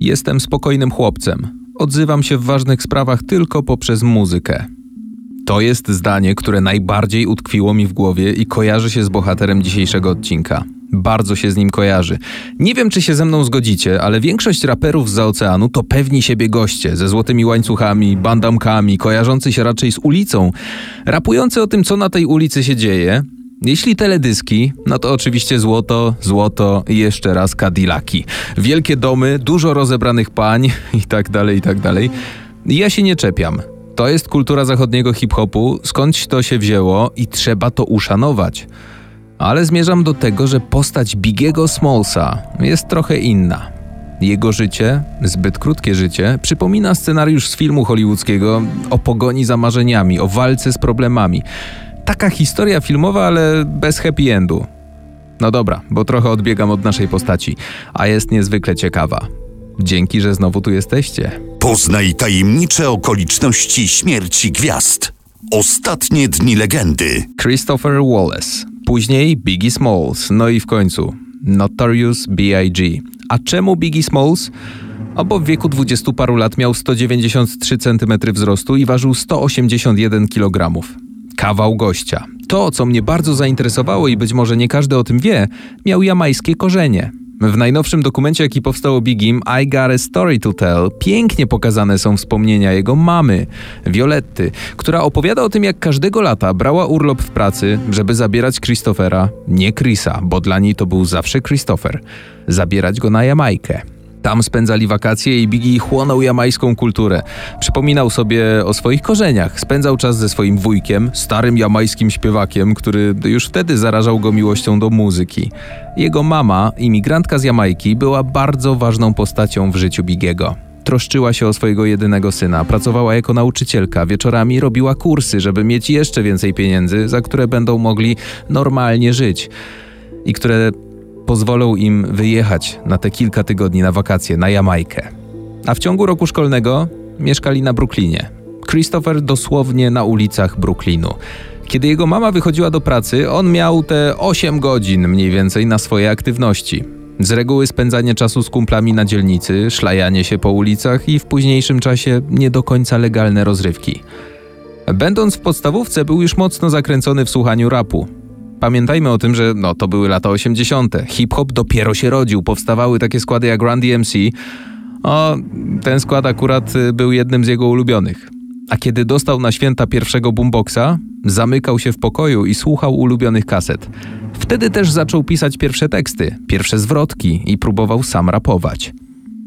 Jestem spokojnym chłopcem. Odzywam się w ważnych sprawach tylko poprzez muzykę. To jest zdanie, które najbardziej utkwiło mi w głowie i kojarzy się z bohaterem dzisiejszego odcinka. Bardzo się z nim kojarzy. Nie wiem, czy się ze mną zgodzicie, ale większość raperów z oceanu to pewni siebie goście, ze złotymi łańcuchami, bandamkami, kojarzący się raczej z ulicą, rapujący o tym, co na tej ulicy się dzieje. Jeśli teledyski, no to oczywiście złoto, złoto i jeszcze raz Cadillaki. Wielkie domy, dużo rozebranych pań i tak dalej, i tak dalej. Ja się nie czepiam. To jest kultura zachodniego hip-hopu, skądś to się wzięło i trzeba to uszanować. Ale zmierzam do tego, że postać Bigiego Smallsa jest trochę inna. Jego życie, zbyt krótkie życie, przypomina scenariusz z filmu hollywoodzkiego o pogoni za marzeniami, o walce z problemami. Taka historia filmowa, ale bez happy endu. No dobra, bo trochę odbiegam od naszej postaci, a jest niezwykle ciekawa. Dzięki, że znowu tu jesteście. Poznaj tajemnicze okoliczności śmierci gwiazd. Ostatnie dni legendy. Christopher Wallace, później Biggie Smalls, no i w końcu Notorious B.I.G. A czemu Biggie Smalls? Obo w wieku 20 paru lat miał 193 cm wzrostu i ważył 181 kg. Kawał gościa. To, co mnie bardzo zainteresowało i być może nie każdy o tym wie, miał jamańskie korzenie. W najnowszym dokumencie, jaki powstał o Bigim, I Got a Story to Tell, pięknie pokazane są wspomnienia jego mamy, Violetty, która opowiada o tym, jak każdego lata brała urlop w pracy, żeby zabierać Christophera, nie Chrisa, bo dla niej to był zawsze Christopher, zabierać go na Jamajkę. Tam spędzali wakacje i Biggie chłonął jamańską kulturę. Przypominał sobie o swoich korzeniach. Spędzał czas ze swoim wujkiem, starym jamańskim śpiewakiem, który już wtedy zarażał go miłością do muzyki. Jego mama, imigrantka z Jamajki, była bardzo ważną postacią w życiu Bigiego. Troszczyła się o swojego jedynego syna, pracowała jako nauczycielka, wieczorami robiła kursy, żeby mieć jeszcze więcej pieniędzy, za które będą mogli normalnie żyć i które pozwolą im wyjechać na te kilka tygodni na wakacje na Jamajkę. A w ciągu roku szkolnego mieszkali na Brooklynie. Christopher dosłownie na ulicach Brooklynu. Kiedy jego mama wychodziła do pracy, on miał te 8 godzin mniej więcej na swoje aktywności. Z reguły spędzanie czasu z kumplami na dzielnicy, szlajanie się po ulicach i w późniejszym czasie nie do końca legalne rozrywki. Będąc w podstawówce, był już mocno zakręcony w słuchaniu rapu. Pamiętajmy o tym, że no, to były lata 80. Hip-hop dopiero się rodził, powstawały takie składy jak Run DMC. O, ten skład akurat y, był jednym z jego ulubionych. A kiedy dostał na święta pierwszego boomboxa, zamykał się w pokoju i słuchał ulubionych kaset. Wtedy też zaczął pisać pierwsze teksty, pierwsze zwrotki i próbował sam rapować.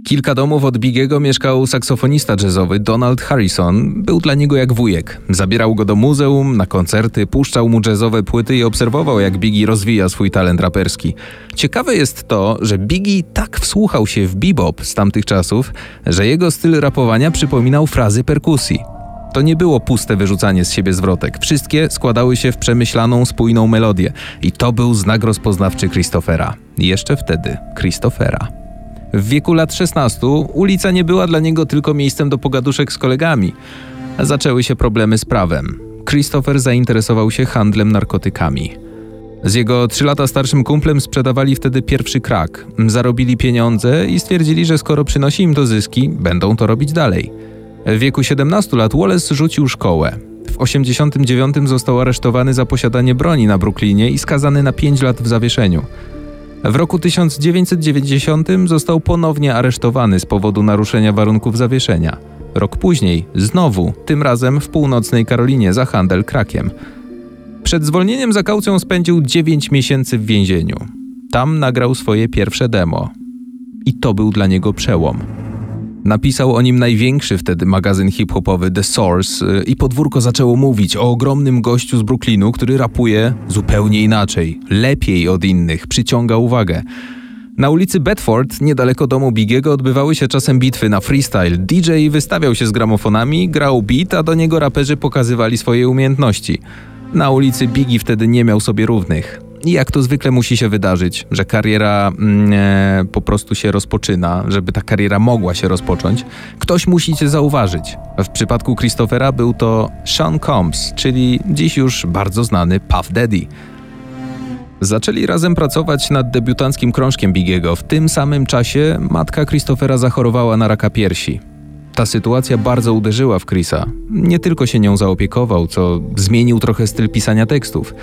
Kilka domów od Bigiego mieszkał saksofonista jazzowy Donald Harrison. Był dla niego jak wujek. Zabierał go do muzeum, na koncerty, puszczał mu jazzowe płyty i obserwował, jak Biggie rozwija swój talent raperski. Ciekawe jest to, że Biggie tak wsłuchał się w bebop z tamtych czasów, że jego styl rapowania przypominał frazy perkusji. To nie było puste wyrzucanie z siebie zwrotek. Wszystkie składały się w przemyślaną, spójną melodię. I to był znak rozpoznawczy Christophera. Jeszcze wtedy Christophera. W wieku lat 16 ulica nie była dla niego tylko miejscem do pogaduszek z kolegami. Zaczęły się problemy z prawem. Christopher zainteresował się handlem narkotykami. Z jego trzy lata starszym kumplem sprzedawali wtedy pierwszy krak. Zarobili pieniądze i stwierdzili, że skoro przynosi im to zyski, będą to robić dalej. W wieku 17 lat Wallace rzucił szkołę. W 89 został aresztowany za posiadanie broni na Brooklynie i skazany na 5 lat w zawieszeniu. W roku 1990 został ponownie aresztowany z powodu naruszenia warunków zawieszenia. Rok później, znowu, tym razem w północnej Karolinie za handel krakiem. Przed zwolnieniem za kaucją spędził 9 miesięcy w więzieniu. Tam nagrał swoje pierwsze demo. I to był dla niego przełom. Napisał o nim największy wtedy magazyn hip-hopowy The Source y, i podwórko zaczęło mówić o ogromnym gościu z Brooklynu, który rapuje zupełnie inaczej, lepiej od innych, przyciąga uwagę. Na ulicy Bedford, niedaleko domu Bigiego, odbywały się czasem bitwy na freestyle. DJ wystawiał się z gramofonami, grał beat, a do niego raperzy pokazywali swoje umiejętności. Na ulicy Biggie wtedy nie miał sobie równych. I jak to zwykle musi się wydarzyć, że kariera mm, e, po prostu się rozpoczyna, żeby ta kariera mogła się rozpocząć, ktoś musi cię zauważyć. W przypadku Christophera był to Sean Combs, czyli dziś już bardzo znany Puff Daddy. Zaczęli razem pracować nad debiutanckim krążkiem Bigiego. W tym samym czasie matka Christophera zachorowała na raka piersi. Ta sytuacja bardzo uderzyła w Chrisa. Nie tylko się nią zaopiekował, co zmienił trochę styl pisania tekstów.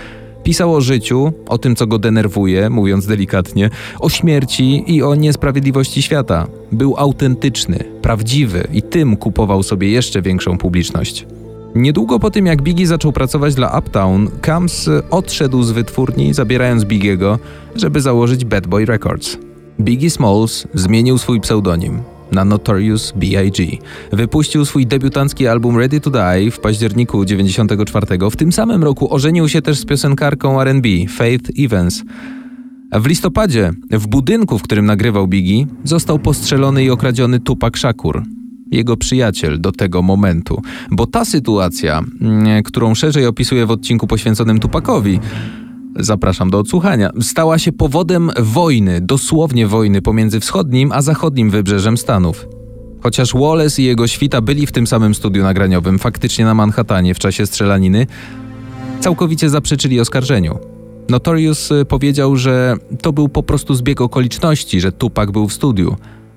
Pisał o życiu, o tym, co go denerwuje, mówiąc delikatnie, o śmierci i o niesprawiedliwości świata. Był autentyczny, prawdziwy i tym kupował sobie jeszcze większą publiczność. Niedługo po tym, jak Biggie zaczął pracować dla Uptown, Kams odszedł z wytwórni, zabierając Bigiego, żeby założyć Bad Boy Records. Biggie Smalls zmienił swój pseudonim na Notorious B.I.G. Wypuścił swój debiutancki album Ready to Die w październiku 94. W tym samym roku ożenił się też z piosenkarką R&B Faith Evans. W listopadzie, w budynku, w którym nagrywał Biggie, został postrzelony i okradziony Tupac Shakur, jego przyjaciel do tego momentu. Bo ta sytuacja, mm, którą szerzej opisuję w odcinku poświęconym Tupakowi, zapraszam do odsłuchania, stała się powodem wojny, dosłownie wojny pomiędzy wschodnim a zachodnim wybrzeżem Stanów. Chociaż Wallace i jego świta byli w tym samym studiu nagraniowym, faktycznie na Manhattanie w czasie strzelaniny, całkowicie zaprzeczyli oskarżeniu. Notorious y, powiedział, że to był po prostu zbieg okoliczności, że Tupac był w studiu.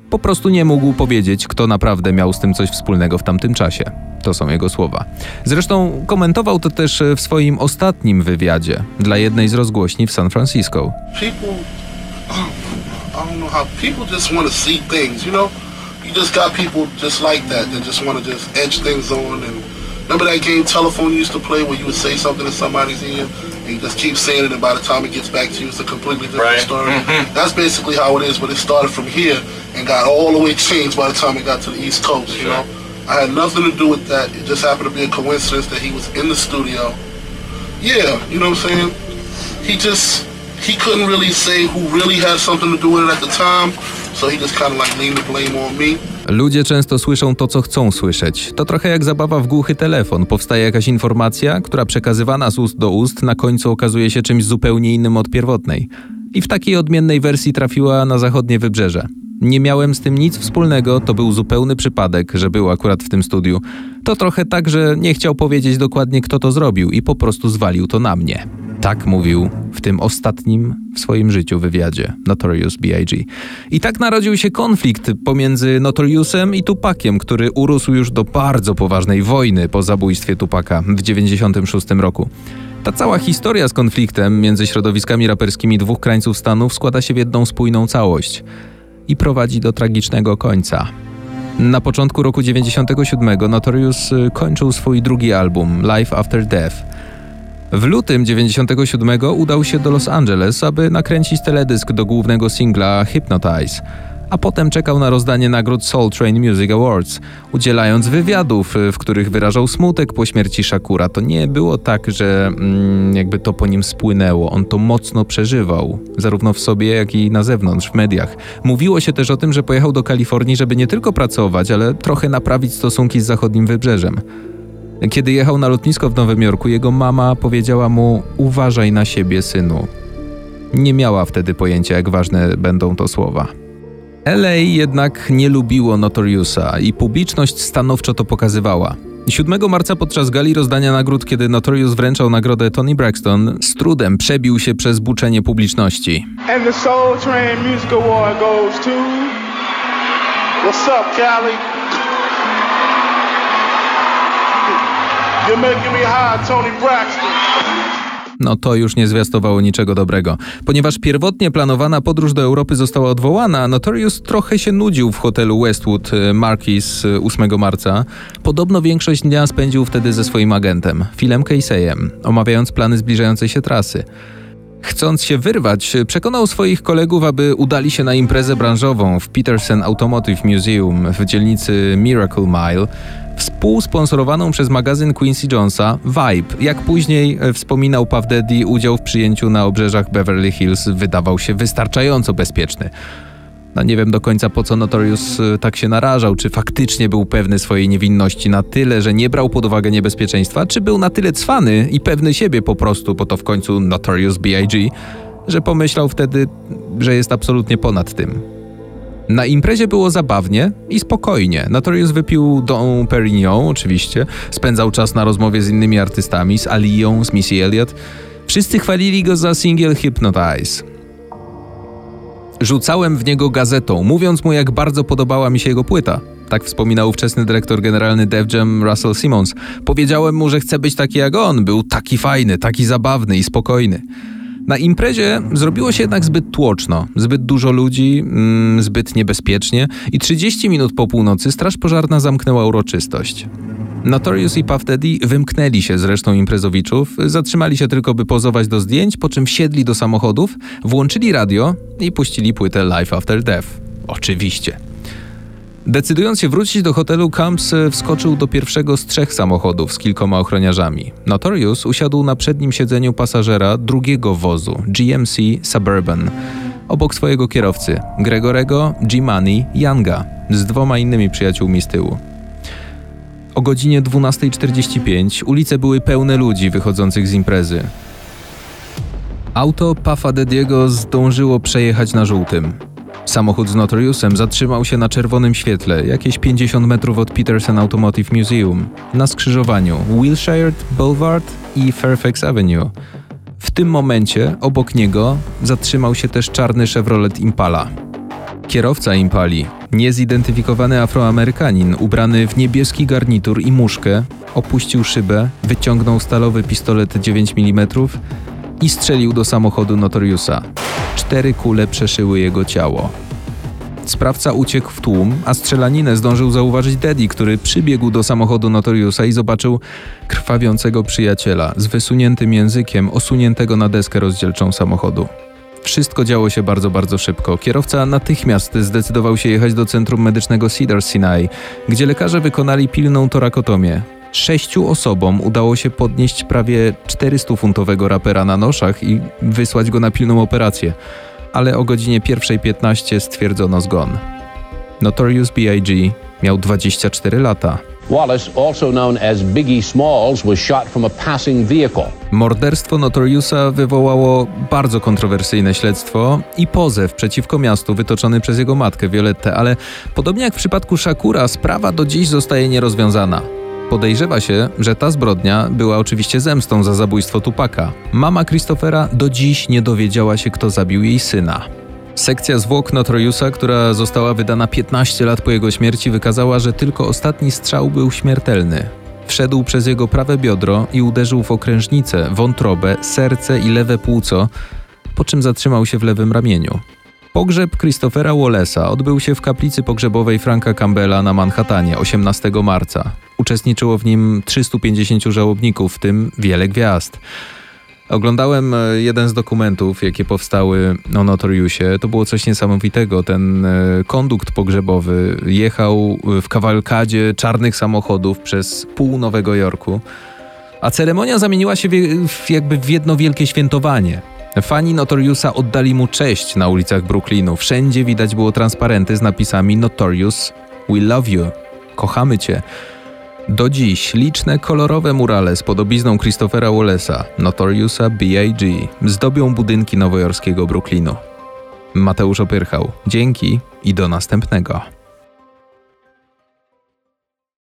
Po prostu nie mógł powiedzieć, kto naprawdę miał z tym coś wspólnego w tamtym czasie. To są jego słowa. Zresztą komentował to też w swoim ostatnim wywiadzie dla jednej z rozgłośni w San Francisco. Remember that game telephone used to play where you would say something somebody's ear you just keep saying it and by the time it gets back to you it's a completely different right. story. Mm-hmm. That's basically how it is, but it started from here and got all the way changed by the time it got to the East Coast, you know? I had nothing to do with that. It just happened to be a coincidence that he was in the studio. Yeah, you know what I'm saying? He just, he couldn't really say who really had something to do with it at the time, so he just kind of like leaned the blame on me. Ludzie często słyszą to, co chcą słyszeć. To trochę jak zabawa w głuchy telefon. Powstaje jakaś informacja, która przekazywana z ust do ust na końcu okazuje się czymś zupełnie innym od pierwotnej. I w takiej odmiennej wersji trafiła na zachodnie wybrzeże. Nie miałem z tym nic wspólnego, to był zupełny przypadek, że był akurat w tym studiu. To trochę tak, że nie chciał powiedzieć dokładnie, kto to zrobił i po prostu zwalił to na mnie. Tak mówił w tym ostatnim w swoim życiu wywiadzie Notorious B.I.G. I tak narodził się konflikt pomiędzy Notoriusem i Tupakiem, który urósł już do bardzo poważnej wojny po zabójstwie Tupaka w 1996 roku. Ta cała historia z konfliktem między środowiskami raperskimi dwóch krańców Stanów składa się w jedną spójną całość – i prowadzi do tragicznego końca. Na początku roku 97 Notorious y, kończył swój drugi album Life After Death. W lutym 97 udał się do Los Angeles, aby nakręcić teledysk do głównego singla Hypnotize a potem czekał na rozdanie nagród Soul Train Music Awards, udzielając wywiadów, y, w których wyrażał smutek po śmierci Shakura. To nie było tak, że mm, jakby to po nim spłynęło. On to mocno przeżywał, zarówno w sobie, jak i na zewnątrz, w mediach. Mówiło się też o tym, że pojechał do Kalifornii, żeby nie tylko pracować, ale trochę naprawić stosunki z zachodnim wybrzeżem. Kiedy jechał na lotnisko w Nowym Jorku, jego mama powiedziała mu: Uważaj na siebie, synu. Nie miała wtedy pojęcia, jak ważne będą to słowa. LA jednak nie lubiło Notoriusa i publiczność stanowczo to pokazywała. 7 marca podczas gali rozdania nagród, kiedy Notorious wręczał nagrodę Tony Braxton, z trudem przebił się przez buczenie publiczności. And the Soul Train Music Award goes to... What's up, Cali? No to już nie zwiastowało niczego dobrego. Ponieważ pierwotnie planowana podróż do Europy została odwołana, Notorious trochę się nudził w hotelu Westwood y, Marquis 8 y, marca. Podobno większość dnia spędził wtedy ze swoim agentem, Philem Caseyem, omawiając plany zbliżającej się trasy. Chcąc się wyrwać, przekonał swoich kolegów, aby udali się na imprezę branżową w Peterson Automotive Museum w dzielnicy Miracle Mile, współsponsorowaną przez magazyn Quincy Jonesa Vibe. Jak później e, wspominał Puff Daddy, udział w przyjęciu na obrzeżach Beverly Hills wydawał się wystarczająco bezpieczny. No nie wiem do końca po co Notorious e, tak się narażał, czy faktycznie był pewny swojej niewinności na tyle, że nie brał pod uwagę niebezpieczeństwa, czy był na tyle cwany i pewny siebie po prostu, bo to w końcu Notorious B.I.G., że pomyślał wtedy, że jest absolutnie ponad tym. Na imprezie było zabawnie i spokojnie. Notorious wypił Dom Perignon oczywiście, spędzał czas na rozmowie z innymi artystami, z Alią, z Missy Elliott. Wszyscy chwalili go za single Hypnotize. Rzucałem w niego gazetą, mówiąc mu, jak bardzo podobała mi się jego płyta. Tak wspominał ówczesny dyrektor generalny Def Jam Russell Simmons. Powiedziałem mu, że chcę być taki jak on. Był taki fajny, taki zabawny i spokojny. Na imprezie zrobiło się jednak zbyt tłoczno, zbyt dużo ludzi, mm, zbyt niebezpiecznie i 30 minut po północy straż pożarna zamknęła uroczystość. Notorious i Puff Daddy wymknęli się z resztą imprezowiczów, zatrzymali się tylko by pozować do zdjęć, po czym wsiedli do samochodów, włączyli radio i puścili płytę Life After Death. Oczywiście. Decydując się wrócić do hotelu, Camps wskoczył do pierwszego z trzech samochodów z kilkoma ochroniarzami. Notorious usiadł na przednim siedzeniu pasażera drugiego wozu, GMC Suburban, obok swojego kierowcy, Gregorego Gimani Younga, z dwoma innymi przyjaciółmi z tyłu. O godzinie 12.45 ulice były pełne ludzi wychodzących z imprezy. Auto Puffa Dediego zdążyło przejechać na żółtym. Samochód z Notoriusem zatrzymał się na czerwonym świetle, jakieś 50 metrów od Peterson Automotive Museum, na skrzyżowaniu Wilshire Boulevard i Fairfax Avenue. W tym momencie obok niego zatrzymał się też czarny Chevrolet Impala. Kierowca Impali, niezidentyfikowany Afroamerykanin ubrany w niebieski garnitur i muszkę, opuścił szybę, wyciągnął stalowy pistolet 9 mm i strzelił do samochodu Notoriusa. Cztery kule przeszyły jego ciało. Sprawca uciekł w tłum, a strzelaninę zdążył zauważyć Daddy, który przybiegł do samochodu Notoriusa i zobaczył krwawiącego przyjaciela z wysuniętym językiem, osuniętego na deskę rozdzielczą samochodu. Wszystko działo się bardzo, bardzo szybko. Kierowca natychmiast zdecydował się jechać do centrum medycznego Cedar Sinai, gdzie lekarze wykonali pilną torakotomię. Sześciu osobom udało się podnieść prawie 400-funtowego rapera na noszach i wysłać go na pilną operację, ale o godzinie 1.15 stwierdzono zgon. Notorious B.I.G. miał 24 lata. Wallace, also known as Biggie Smalls, was shot from a passing vehicle. Morderstwo Notoriusa wywołało bardzo kontrowersyjne śledztwo i pozew przeciwko miastu wytoczony przez jego matkę Violettę, ale podobnie jak w przypadku Shakura, sprawa do dziś zostaje nierozwiązana. Podejrzewa się, że ta zbrodnia była oczywiście zemstą za zabójstwo Tupaka. Mama Christophera do dziś nie dowiedziała się, kto zabił jej syna. Sekcja zwłok Notoriusa, która została wydana 15 lat po jego śmierci, wykazała, że tylko ostatni strzał był śmiertelny. Wszedł przez jego prawe biodro i uderzył w okrężnicę, wątrobę, serce i lewe płuco, po czym zatrzymał się w lewym ramieniu. Pogrzeb Christophera Wallace'a odbył się w kaplicy pogrzebowej Franka Campbella na Manhattanie 18 marca. Uczestniczyło w nim 350 żałobników, w tym wiele gwiazd. Oglądałem e, jeden z dokumentów, jakie powstały o Notoriusie. To było coś niesamowitego. Ten e, kondukt pogrzebowy jechał w kawalkadzie czarnych samochodów przez pół Nowego Jorku, a ceremonia zamieniła się w, jakby w jedno wielkie świętowanie. Fani Notoriusa oddali mu cześć na ulicach Brooklynu. Wszędzie widać było transparenty z napisami Notorious, we love you, kochamy cię. Do dziś liczne kolorowe murale z podobizną Christophera Wallace'a, Notoriusa B.I.G. zdobią budynki nowojorskiego Brooklynu. Mateusz Opyrchał, dzięki i do następnego.